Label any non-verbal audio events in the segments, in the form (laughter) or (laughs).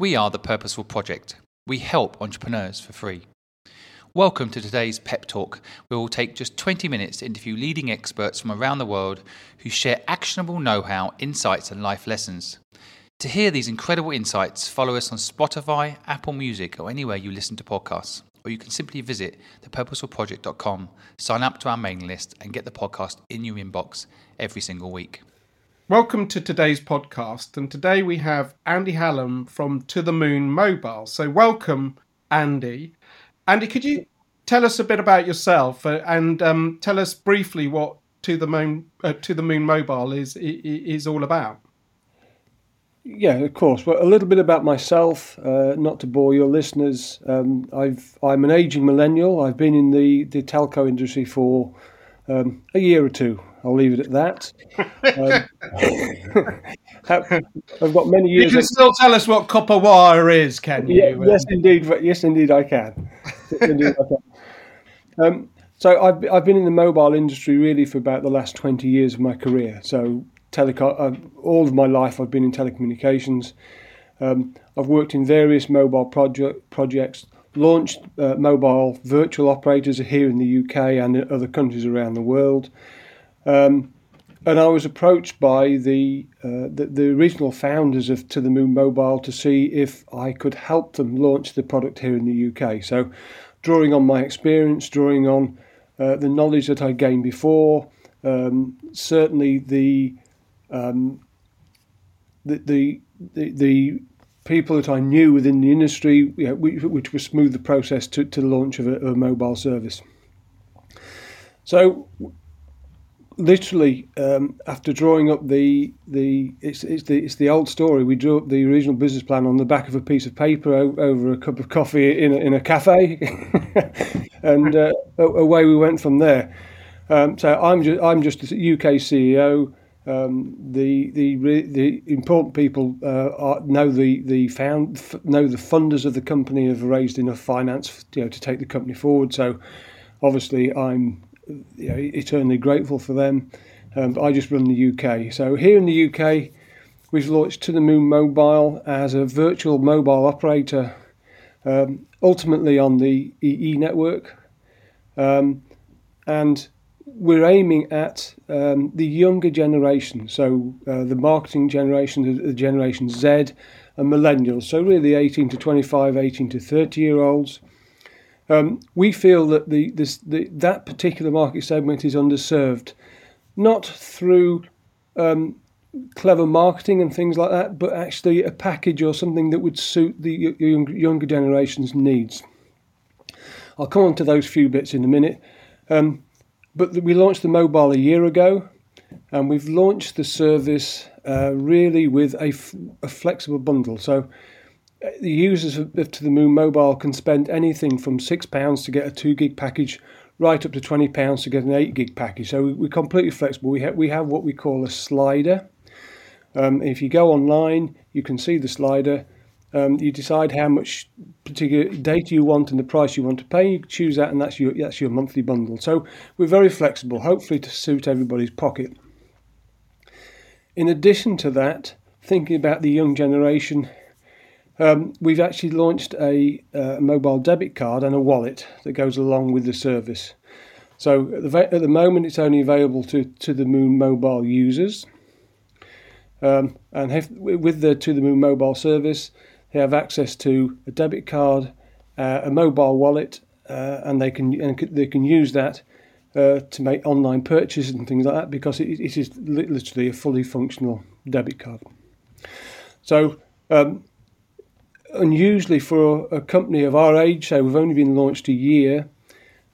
We are the Purposeful Project. We help entrepreneurs for free. Welcome to today's Pep Talk, where we'll take just 20 minutes to interview leading experts from around the world who share actionable know how, insights, and life lessons. To hear these incredible insights, follow us on Spotify, Apple Music, or anywhere you listen to podcasts. Or you can simply visit thepurposefulproject.com, sign up to our mailing list, and get the podcast in your inbox every single week. Welcome to today's podcast, and today we have Andy Hallam from To the Moon Mobile. So, welcome, Andy. Andy, could you tell us a bit about yourself uh, and um, tell us briefly what To the Moon uh, To the Moon Mobile is is all about? Yeah, of course. Well, a little bit about myself, uh, not to bore your listeners. Um, I've I'm an aging millennial. I've been in the the telco industry for um, a year or two. I'll leave it at that. Um, (laughs) I've got many years. You can still tell us what copper wire is, can you? Yeah, yes, indeed. Yes, indeed, I can. Indeed, I can. (laughs) Um, so I've I've been in the mobile industry really for about the last twenty years of my career. So telecom, uh, all of my life I've been in telecommunications. Um, I've worked in various mobile project projects, launched uh, mobile virtual operators here in the UK and in other countries around the world. Um, and I was approached by the, uh, the, the original founders of To the Moon Mobile to see if I could help them launch the product here in the UK. So, drawing on my experience, drawing on uh, the knowledge that I gained before, um, certainly the, um, the, the the the people that I knew within the industry, you know, which, which was smooth the process to, to the launch of a, a mobile service. So literally um, after drawing up the the it's, it's the it's the old story. We drew up the original business plan on the back of a piece of paper o- over a cup of coffee in a, in a cafe, (laughs) and uh, away we went from there. Um, so I'm just I'm just UK CEO. Um, the the the important people uh, are, know the the found know the funders of the company have raised enough finance you know to take the company forward. So obviously I'm you know, eternally grateful for them. Um, I just run the UK. So here in the UK, we've launched To the Moon Mobile as a virtual mobile operator, um, ultimately on the EE network. Um, and we're aiming at um, the younger generation, so uh, the marketing generation, the, generation Z, and millennials. So really 18 to 25, 18 to 30 year olds. Um, we feel that the, this, the, that particular market segment is underserved, not through um, clever marketing and things like that, but actually a package or something that would suit the younger generation's needs. I'll come on to those few bits in a minute. Um, but we launched the mobile a year ago, and we've launched the service uh, really with a, flexible bundle. So the users of To the Moon Mobile can spend anything from £6 to get a 2 gig package right up to £20 to get an 8 gig package. So we're completely flexible. We, ha- we have what we call a slider. Um, if you go online, you can see the slider. Um, you decide how much particular data you want and the price you want to pay. You choose that, and that's your that's your monthly bundle. So we're very flexible, hopefully to suit everybody's pocket. In addition to that, thinking about the young generation, um, we've actually launched a, uh, mobile debit card and a wallet that goes along with the service. So at the, at the moment, it's only available to, to the Moon mobile users. Um, and with the To the Moon mobile service, they have access to a debit card, uh, a mobile wallet, uh, and they can and they can use that uh, to make online purchases and things like that because it, it is literally a fully functional debit card. So um, unusually for a company of our age, so we've only been launched a year,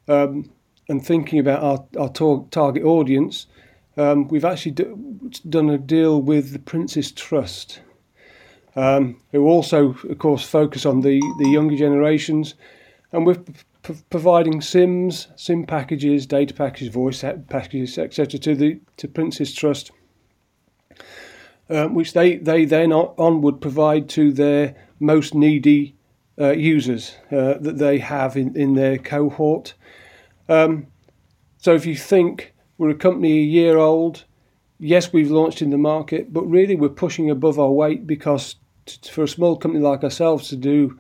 um, and thinking about our, our tar- target audience, um, we've actually done a deal with the Prince's Trust, um, who also, of course, focus on the, the younger generations, and we're p- providing SIMs, SIM packages, data packages, voice packages, etc., to the to Prince's Trust. Um, which they, they then on would provide to their most needy uh, users uh, that they have in, in their cohort. Um, so if you think we're a company a year old, yes, we've launched in the market, but really we're pushing above our weight because to, for a small company like ourselves to do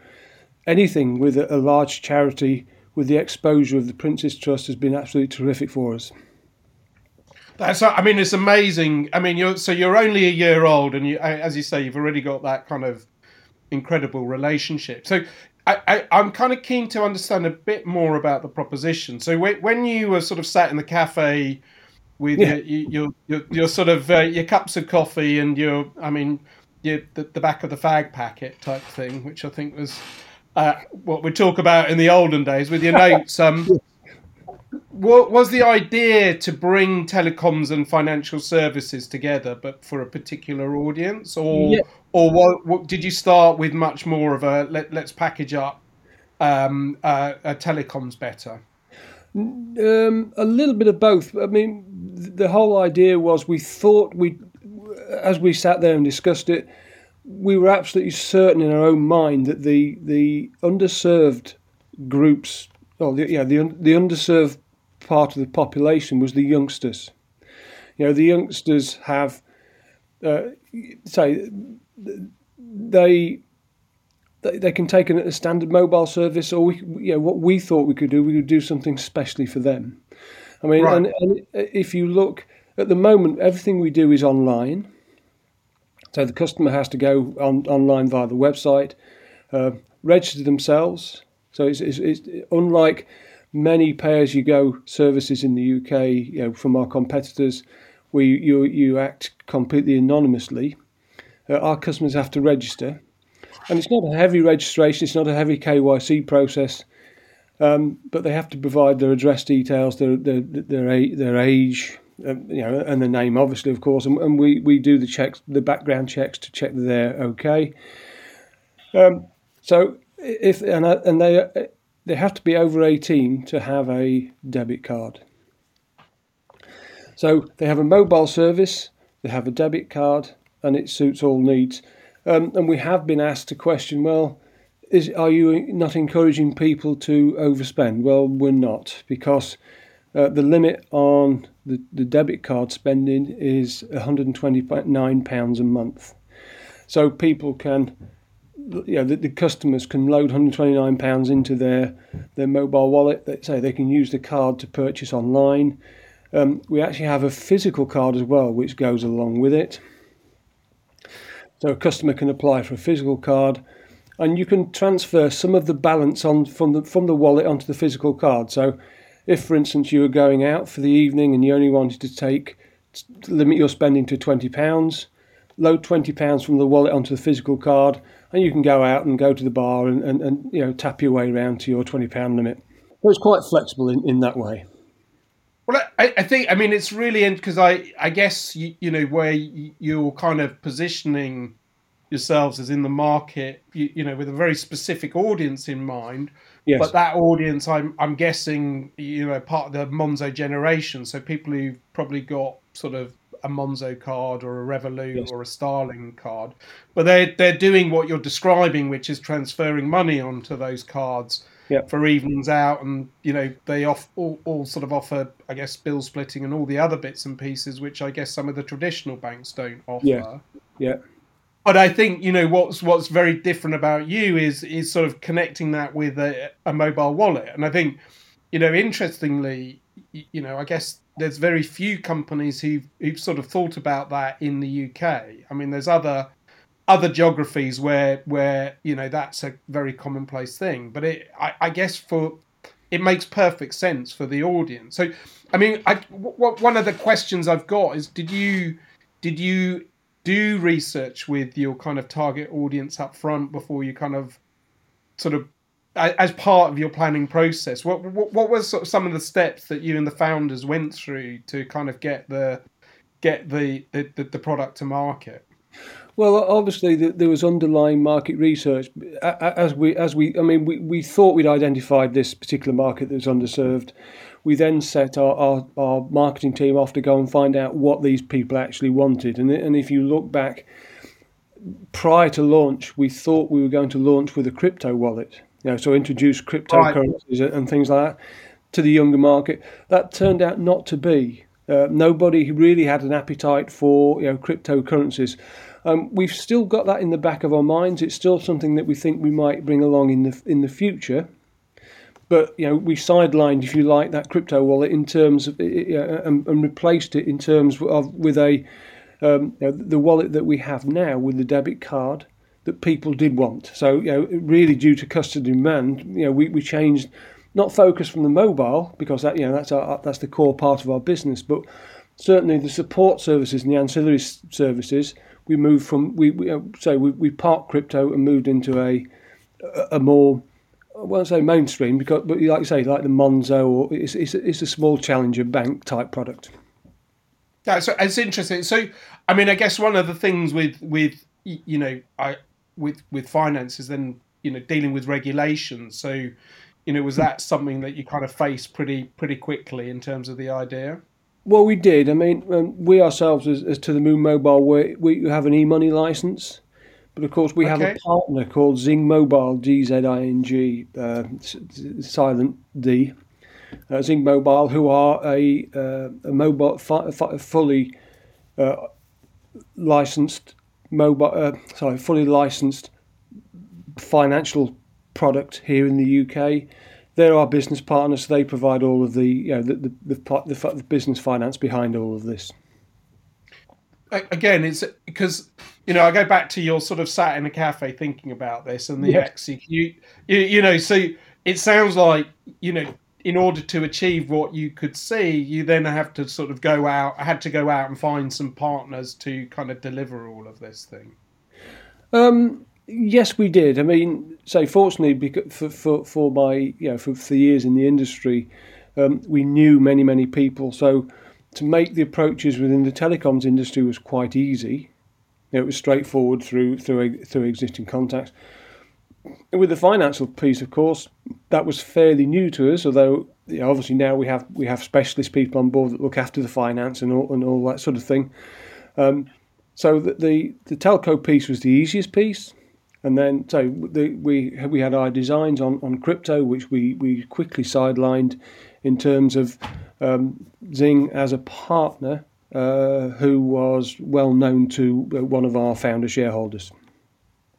anything with a, a large charity with the exposure of the Prince's Trust has been absolutely terrific for us. That's, I mean, it's amazing. I mean, you're so you're only a year old, and you, as you say, you've already got that kind of incredible relationship. So, I, I, am kind of keen to understand a bit more about the proposition. So, when you were sort of sat in the cafe with yeah. your, your, your, your, sort of uh, your cups of coffee and your, I mean, your, the, the back of the fag packet type thing, which I think was uh, what we talk about in the olden days with your notes. Um, (laughs) what was the idea to bring telecoms and financial services together, but for a particular audience, or yeah. or what, what, did you start with much more of a let, us package up um, uh, telecoms better? Um, a little bit of both. I mean, the whole idea was we thought we, as we sat there and discussed it, we were absolutely certain in our own mind that the the underserved groups, or the, yeah, the the underserved part of the population was the youngsters. You know, the youngsters have, uh, say, they they can take a standard mobile service, or we, you know, what we thought we could do, we could do something specially for them. I mean, right. and, and, if you look at the moment, everything we do is online. So the customer has to go on, online via the website, uh, register themselves. So it's, it's, it's unlike many pay-as-you-go services in the UK, you know, from our competitors, where you, you, you act completely anonymously. Uh, our customers have to register, and it's not a heavy registration. It's not a heavy KYC process, um, but they have to provide their address details, their their their, their age, um, you know, and the name, obviously, of course. And, and, we, we do the checks, the background checks to check that they're okay. Um, so if and and they they have to be over 18 to have a debit card. So they have a mobile service, they have a debit card, and it suits all needs. Um, and we have been asked to question, well, is, are you not encouraging people to overspend? Well, we're not, because uh, the limit on the, the debit card spending is £129 a month. So people can you know, the, the, customers can load 129 pounds into their their mobile wallet. They say they can use the card to purchase online. Um, we actually have a physical card as well, which goes along with it. So a customer can apply for a physical card, and you can transfer some of the balance on from the from the wallet onto the physical card. So, if for instance you were going out for the evening and you only wanted to take limit your spending to 20 pounds, load 20 pounds from the wallet onto the physical card and you can go out and go to the bar and, and, and you know tap your way around to your twenty pound limit. So it's quite flexible in, in that way. Well, I, I think I mean it's really because I I guess you, you know where you're kind of positioning yourselves as in the market, you, you know, with a very specific audience in mind. Yes. But that audience, I'm I'm guessing, you know, part of the Monzo generation, so people who've probably got sort of a Monzo card or a Revolut yes. or a Starling card, but they're they're doing what you're describing, which is transferring money onto those cards yep. for evenings out, and you know they off all, all sort of offer, I guess, bill splitting and all the other bits and pieces, which I guess some of the traditional banks don't offer. Yeah. Yeah. But I think you know what's what's very different about you is is sort of connecting that with a, a mobile wallet, and I think you know interestingly, you know, I guess there's very few companies who've who've sort of thought about that in the UK. I mean, there's other other geographies where where you know that's a very commonplace thing, but it I, I guess for it makes perfect sense for the audience. So, I mean, I, w- one of the questions I've got is, did you did you do research with your kind of target audience up front before you kind of sort of as part of your planning process, what what, what was sort of some of the steps that you and the founders went through to kind of get the get the the, the product to market? Well, obviously there was underlying market research as we as we I mean we, we thought we'd identified this particular market that was underserved. We then set our, our, our marketing team off to go and find out what these people actually wanted. And and if you look back prior to launch, we thought we were going to launch with a crypto wallet you know, so introduce cryptocurrencies right. and things like that to the younger market. That turned out not to be Uh, nobody really had an appetite for you know cryptocurrencies. Um, we've still got that in the back of our minds. It's still something that we think we might bring along in the in the future. But you know, we sidelined, if you like, that crypto wallet in terms of uh, and, and, replaced it in terms of with a um, you know, the wallet that we have now with the debit card that people did want. So you know, really due to customer demand, you know, we, we changed not focus from the mobile because that you know that's our that's the core part of our business, but certainly the support services and the ancillary services we moved from we, we say we, we parked crypto and moved into a a more I won't say mainstream because but like you say like the Monzo or it's it's, it's a small challenger bank type product. Yeah, so it's interesting. So I mean, I guess one of the things with with you know I with with finances then you know dealing with regulations. So you know was that something that you kind of faced pretty pretty quickly in terms of the idea? Well, we did. I mean, um, we ourselves, as, as to the Moon Mobile, we, we have an e-money license, but of course we okay. have a partner called Dzing Mobile, D Z I N G, uh, silent D, uh, Dzing Mobile, who are a, uh, a mobile fi- fi- fully uh, licensed mobile, uh, sorry, fully licensed financial product here in the UK they're our business partners. So they provide all of the you know the the, the, the, the business finance behind all of this. Again, it's because you know I go back to your sort of sat in a cafe thinking about this and the yeah. execute. You, you know, so it sounds like you know in order to achieve what you could see, you then have to sort of go out. I had to go out and find some partners to kind of deliver all of this thing. Um, Yes, we did. I mean, say fortunately, because for, for, for my you know for, for years in the industry, um, we knew many many people. So to make the approaches within the telecoms industry was quite easy. You know, it was straightforward through through through existing contacts. With the financial piece, of course, that was fairly new to us. Although you know, obviously now we have we have specialist people on board that look after the finance and all and all that sort of thing. Um, so the, the the telco piece was the easiest piece and then, so the, we we had our designs on, on crypto, which we, we quickly sidelined in terms of um, Dzing as a partner uh, who was well known to uh, one of our founder shareholders.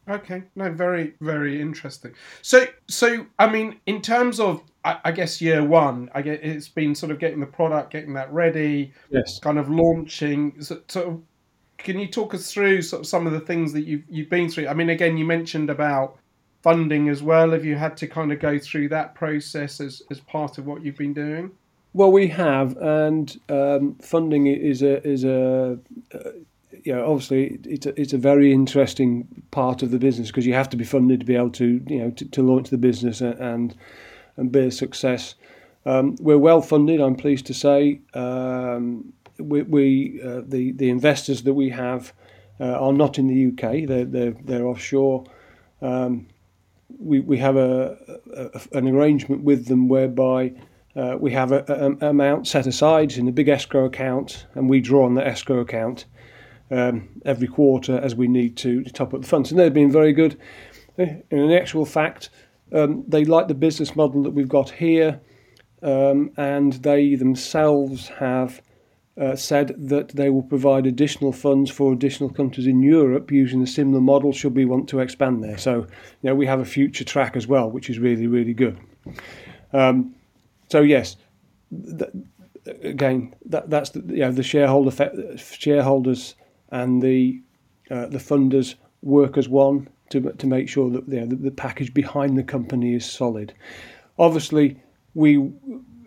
Okay, no, very very interesting. So so I mean, in terms of I, I guess year one, I get it's been sort of getting the product, getting that ready, yes, kind of launching. So, of can you talk us through sort of some of the things that you've you've been through? I mean, again, you mentioned about funding as well. Have you had to kind of go through that process as as part of what you've been doing? Well, we have, and um, funding is a is a uh, you know, obviously it's a, it's a very interesting part of the business because you have to be funded to be able to you know to, to launch the business and and be a success. Um, we're well funded, I'm pleased to say. Um, we, we uh, the the investors that we have uh, are not in the UK. They're they're, they're offshore. Um, we we have a, a, an arrangement with them whereby uh, we have an amount set aside in a big escrow account, and we draw on the escrow account um, every quarter as we need to, to top up the funds. And they've been very good. In actual fact, um, they like the business model that we've got here, um, and they themselves have uh, said that they will provide additional funds for additional countries in Europe using a similar model should we want to expand there. So, you know, we have a future track as well, which is really, really good. Um, so, yes, th- again, that, that's the, you know, the shareholder fe- shareholders and the uh, the funders work as one to to make sure that you know, the, the package behind the company is solid. Obviously, we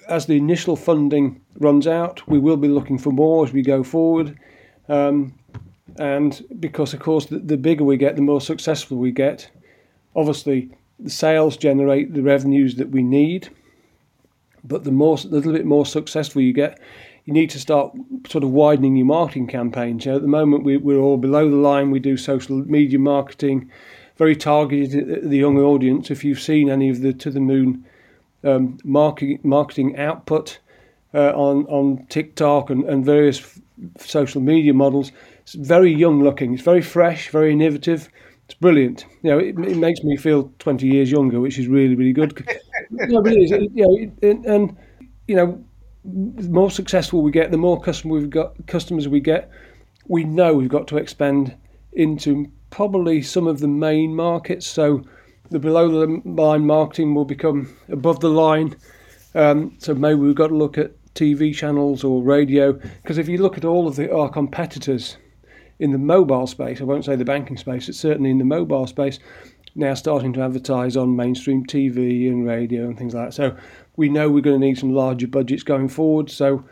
as the initial funding runs out, we will be looking for more as we go forward. Um, and because, of course, the, the, bigger we get, the more successful we get. Obviously, the sales generate the revenues that we need, but the more, little bit more successful you get, you need to start sort of widening your marketing campaigns. At the moment, we, we're all below the line. We do social media marketing, very targeted at the young audience. If you've seen any of the To the Moon um, marketing, marketing output uh, on, on TikTok and, and various f- social media models. It's very young looking, it's very fresh, very innovative. It's brilliant. You know, it, it makes me feel 20 years younger, which is really, really good. (laughs) no, it is. It, you know, it, and, you know, the more successful we get, the more customer we've got, customers we get, we know we've got to expand into probably some of the main markets. So the below the line marketing will become above the line. Um, so maybe we've got to look at TV channels or radio because if you look at all of the, our competitors in the mobile space, I won't say the banking space, it's certainly in the mobile space, now starting to advertise on mainstream TV and radio and things like that. So we know we're going to need some larger budgets going forward. So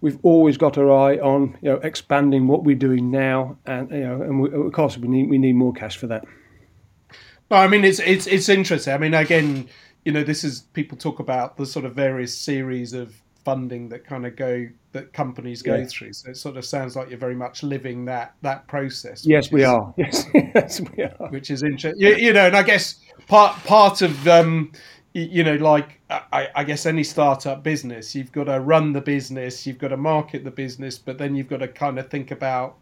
we've always got our eye on you know expanding what we're doing now, and you know, and we, of course we need we need more cash for that. No, I mean it's it's it's interesting. I mean, again, you know, this is people talk about the sort of various series of funding that kind of go that companies go yeah. through. So it sort of sounds like you're very much living that that process. Yes, we is, are. (laughs) Yes, yes, we are. Which is interesting. You, you, know, and I guess part part of um, you know, like I, I, guess any startup business, you've got to run the business, you've got to market the business, but then you've got to kind of think about,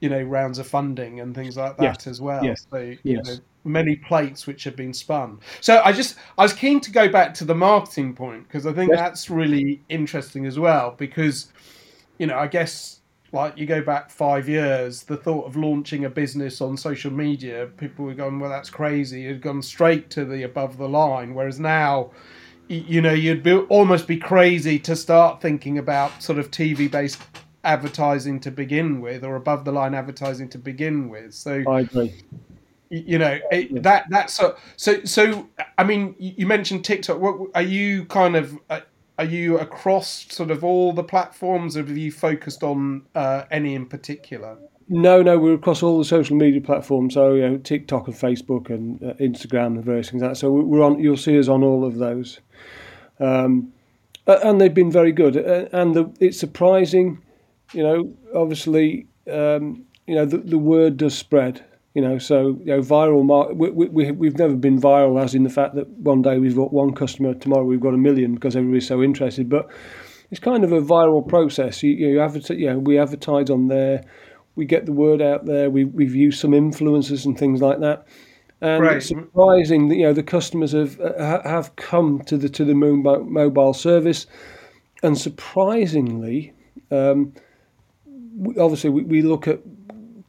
you know, rounds of funding and things like that yes. as well. Yes. So, you yes. know, many plates which have been spun. So I just I was keen to go back to the marketing point because I think yes. that's really interesting as well because, you know, I guess like you go back five years, the thought of launching a business on social media, people were going, well, that's crazy. You'd gone straight to the above the line. Whereas now, you know, you'd be, almost be crazy to start thinking about sort of TV based advertising to begin with or above the line advertising to begin with. So I agree. You know it, that that's so so so. I mean, you mentioned TikTok. What are you kind of? Uh, are you across sort of all the platforms, or have you focused on uh, any in particular? No, no, we're across all the social media platforms. So you know, TikTok and Facebook and uh, Instagram and various things like that. So we're on. You'll see us on all of those, um, and they've been very good. And the, it's surprising, you know. Obviously, um, you know the, the word does spread. You know, so you know, viral. Mar- we, we, we've never been viral, as in the fact that one day we've got one customer, tomorrow we've got a million because everybody's so interested. But it's kind of a viral process. You, you, advertise, you know, we advertise on there, we get the word out there. We, we've used some influencers and things like that. And right. it's surprising that you know the customers have uh, have come to the to the Moon mobile service, and surprisingly, um, obviously we, we look at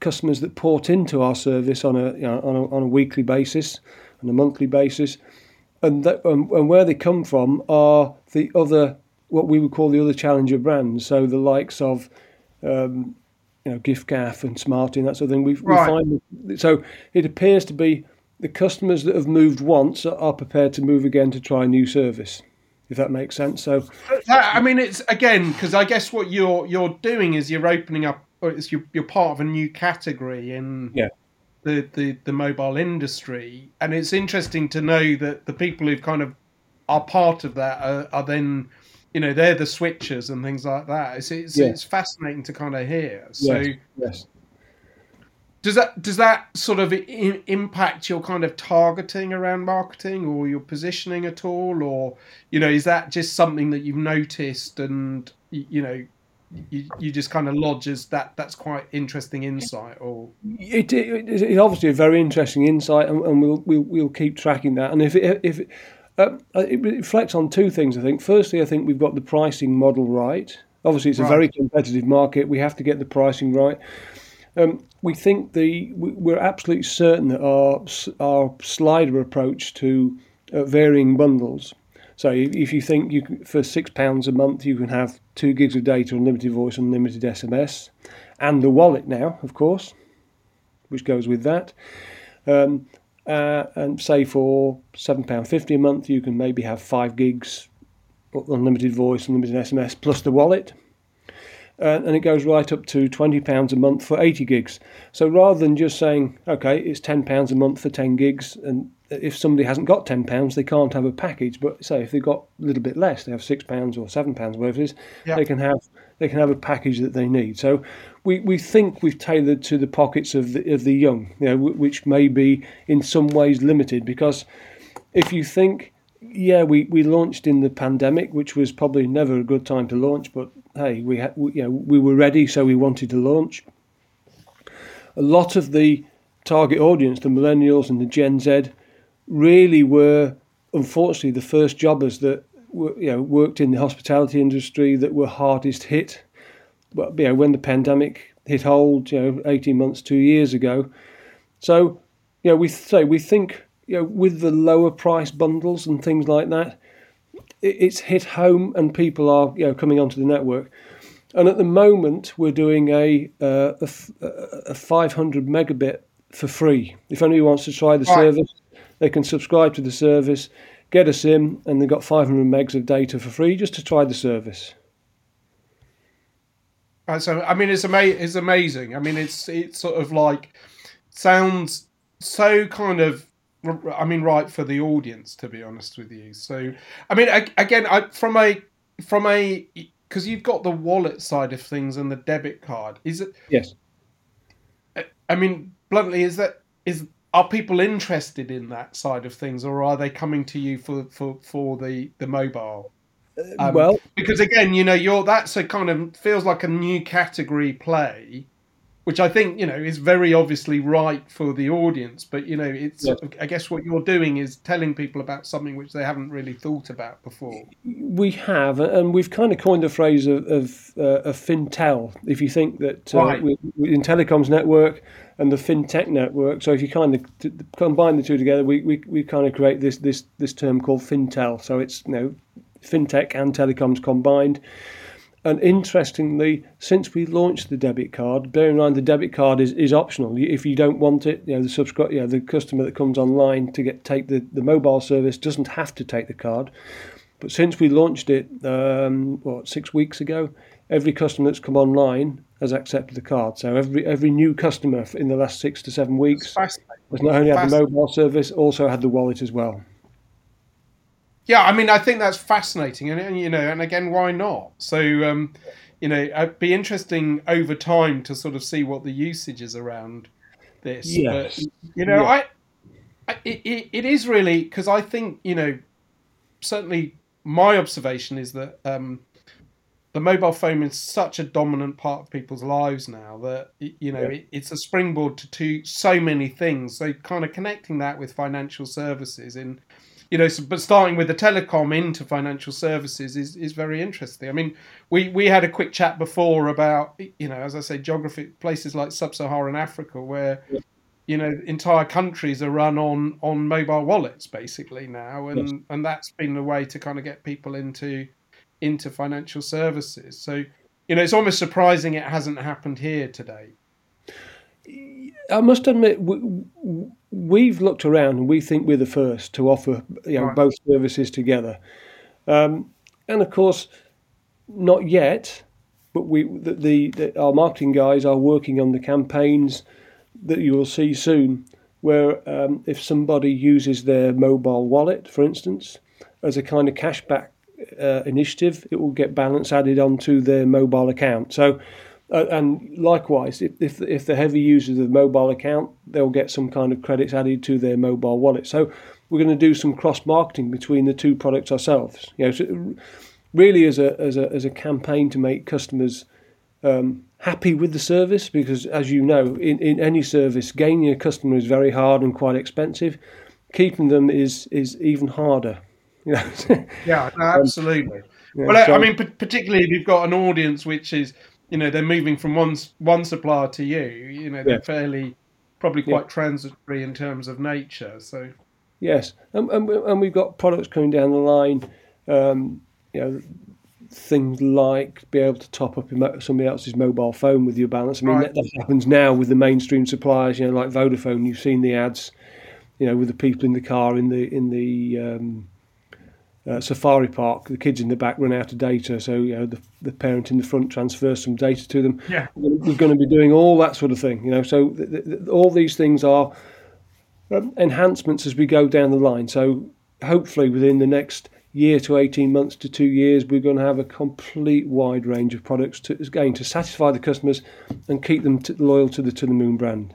customers that port into our service on a, you know, on a, on a weekly basis and a monthly basis, and, that, um, and where they come from are the other what we would call the other challenger brands. So the likes of um, you know giffgaff and Smarty and that sort of thing. We, right. we find so it appears to be the customers that have moved once are prepared to move again to try a new service if that makes sense. So, I mean, it's again because I guess what you're you're doing is you're opening up it's you're, you're part of a new category in yeah. the, the the mobile industry, and it's interesting to know that the people who kind of are part of that are, are then you know they're the switchers and things like that. It's it's, it's fascinating to kind of hear. So yes. yes. Does that does that sort of I- impact your kind of targeting around marketing or your positioning at all, or you know is that just something that you've noticed and you know you, you just kind of lodge as that that's quite interesting insight or? It, it, it's obviously a very interesting insight and, and we'll, we'll, we'll keep tracking that. And if it, if it, uh, it reflects on two things I think. Firstly I think we've got the pricing model right. Obviously it's a very competitive market. We have to get the pricing right. Um, we think the we're absolutely certain that our our slider approach to uh, varying bundles so if you think you can, for six pounds a month you can have two gigs of data, unlimited voice, unlimited SMS, and the wallet now, of course, which goes with that. Um, uh, and say for seven pound fifty a month, you can maybe have five gigs, unlimited voice, unlimited SMS, plus the wallet. Uh, and it goes right up to £20 a month for 80 gigs. So rather than just saying, okay, it's £10 a month for 10 gigs and if somebody hasn't got ten pounds, they can't have a package. But say if they've got a little bit less, they have six pounds or seven pounds, whatever it is, yeah. they can have they can have a package that they need. So we, we think we've tailored to the pockets of the of the young, you know, which may be in some ways limited because if you think, yeah, we, we launched in the pandemic, which was probably never a good time to launch, but hey, we had we, you know we were ready, so we wanted to launch. A lot of the target audience, the millennials and the Gen Z, really were unfortunately the first jobbers that you know worked in the hospitality industry that were hardest hit. But you know when the pandemic hit hold, you know, eighteen months, two years ago. So, you know, we say we think you know with the lower price bundles and things like that, it's hit home and people are you know coming onto the network. And at the moment, we're doing a uh, a, a 500 megabit for free. If anybody wants to try the service, they can subscribe to the service, get a SIM, and they've got 500 megs of data for free just to try the service. Right, so I mean, it's ama- it's amazing. I mean, it's it's sort of like sounds so kind of I mean, right for the audience, to be honest with you. So, I mean, again, I, from a from a because you've got the wallet side of things and the debit card. Is it? Yes. I mean, bluntly, is that is are people interested in that side of things, or are they coming to you for for for the the mobile? Uh, um, well, because again, you know, you're that's a kind of feels like a new category play which I think you know is very obviously right for the audience. But you know, it's yes. I guess what you're doing is telling people about something which they haven't really thought about before. We have, and we've kind of coined the phrase of of, uh, of fintel. If you think that uh, we, in telecoms network and the fintech network, so if you kind of t- combine the two together, we, we, we kind of create this this this term called fintel. So it's you know fintech and telecoms combined. And interestingly, since we launched the debit card, bear in mind the debit card is, is optional. If you don't want it, you know the subscribe, you know, the customer that comes online to get take the, the mobile service doesn't have to take the card. But since we launched it, um, what six weeks ago, every customer that's come online has accepted the card. So every every new customer in the last six to seven weeks has not only had the mobile service, also had the wallet as well. Yeah, I mean, I think that's fascinating, and, and you know, and again, why not? So, um, you know, it'd be interesting over time to sort of see what the usage is around this. Yes. But, you know, yeah. I, I it, it is really because I think you know, certainly my observation is that um, the mobile phone is such a dominant part of people's lives now that you know yeah. it, it's a springboard to, to so many things. So, kind of connecting that with financial services in you know, so, but starting with the telecom into financial services is, is very interesting. I mean, we, we had a quick chat before about, you know, as I say, geography, places like sub-Saharan Africa where, yeah. you know, entire countries are run on, on mobile wallets basically now. And, yes. and that's been the way to kind of get people into, into financial services. So, you know, it's almost surprising it hasn't happened here today. I must admit, we've looked around and we think we're the first to offer you know, right. both services together. Um, and of course, not yet, but we the, the, the, our marketing guys are working on the campaigns that you will see soon. Where um, if somebody uses their mobile wallet, for instance, as a kind of cashback uh, initiative, it will get balance added onto their mobile account. So uh, and likewise, if, if, if the heavy users of the mobile account, they'll get some kind of credits added to their mobile wallet. So we're going to do some cross marketing between the two products ourselves. You know, so really as a as a as a campaign to make customers um, happy with the service, because as you know, in, in any service, gaining a customer is very hard and quite expensive. Keeping them is is even harder. (laughs) You know? yeah, no, absolutely. Um, yeah, well, so, I mean, particularly if you've got an audience which is you know they're moving from one one supplier to you. You know they're yeah. fairly probably quite yeah. transitory in terms of nature. So yes, and, and, and we've got products coming down the line. Um, you know things like be able to top up somebody else's mobile phone with your balance. I mean right. that, that, happens now with the mainstream suppliers. You know like Vodafone. You've seen the ads. You know with the people in the car in the in the um, uh, safari park, the kids in the back run out of data, so you know the, the parent in the front transfers some data to them. Yeah, we're going to be doing all that sort of thing, you know. So th- th- all these things are um, enhancements as we go down the line. So hopefully within the next year to 18 months to two years, we're going to have a complete wide range of products to again to satisfy the customers and keep them t- loyal to the to the Moon brand.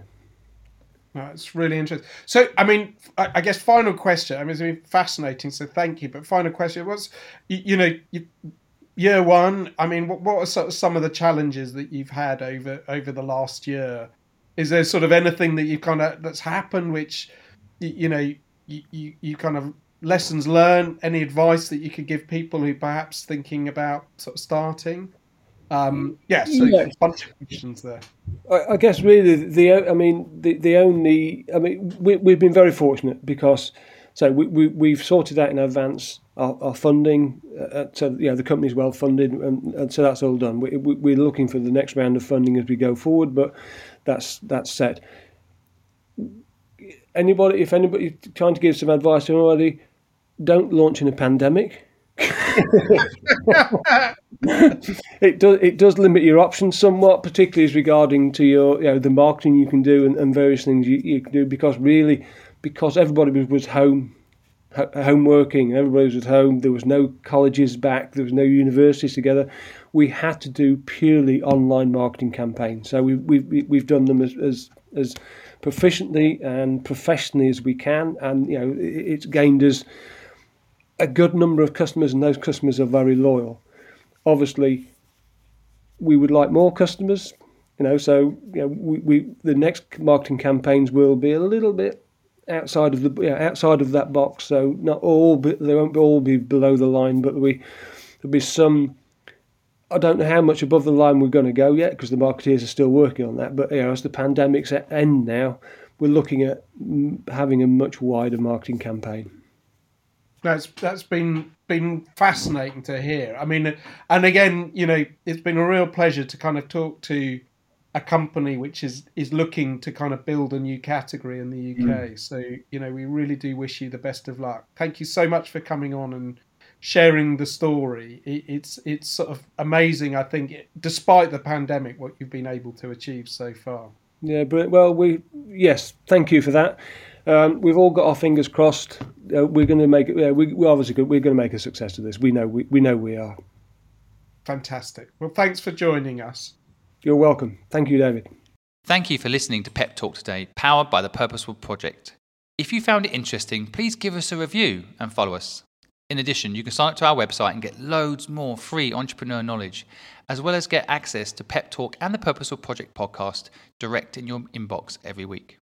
That's really interesting. So, I mean, I, guess final question. I mean, it's been fascinating. So, thank you. But final question was, you, know, year one. I mean, what, what are sort of some of the challenges that you've had over over the last year? Is there sort of anything that you kind of that's happened which, you, you know, you, you, you kind of lessons learned, any advice that you could give people who perhaps thinking about sort of starting? Um, yeah, so Yeah. a bunch of questions there. I, I guess really the I mean the the only I mean we we've been very fortunate because so we, we we've sorted out in advance our, our funding uh, so you know the company's well funded and, and so that's all done. We, we we're looking for the next round of funding as we go forward, but that's that's set. Anybody, if anybody trying to give some advice to anybody, don't launch in a pandemic. It does it does limit your options somewhat, particularly as regarding to your you know the marketing you can do and, and various things you, you can do because really because everybody was, was home ho- home working everybody was at home there was no colleges back there was no universities together. We had to do purely online marketing campaigns. So we, we, we- we've done them as, as as proficiently and professionally as we can and you know it, it's gained us a good number of customers and those customers are very loyal. Obviously we would like more customers you know so you know we, we the next marketing campaigns will be a little bit outside of the outside of that box so not all but they won't all be below the line but we there'll be some I don't know how much above the line we're going to go yet because the marketeers are still working on that but you know as the pandemic's at end now we're looking at having a much wider marketing campaign That's that's been been fascinating to hear. I mean, and again, you know, it's been a real pleasure to kind of talk to a company which is is looking to kind of build a new category in the UK. Mm. So, you know, we really do wish you the best of luck. Thank you so much for coming on and sharing the story. It, it's it's sort of amazing. I think, despite the pandemic, what you've been able to achieve so far. Yeah, but well, we yes, thank you for that. Um, we've all got our fingers crossed. Uh, we're going to make it. Yeah, we, we're obviously good. We're going to make a success of this. We know. We, we know we are. Fantastic. Well, thanks for joining us. You're welcome. Thank you, David. Thank you for listening to Pep Talk today, powered by the Purposeful Project. If you found it interesting, please give us a review and follow us. In addition, you can sign up to our website and get loads more free entrepreneur knowledge, as well as get access to Pep Talk and the Purposeful Project podcast direct in your inbox every week.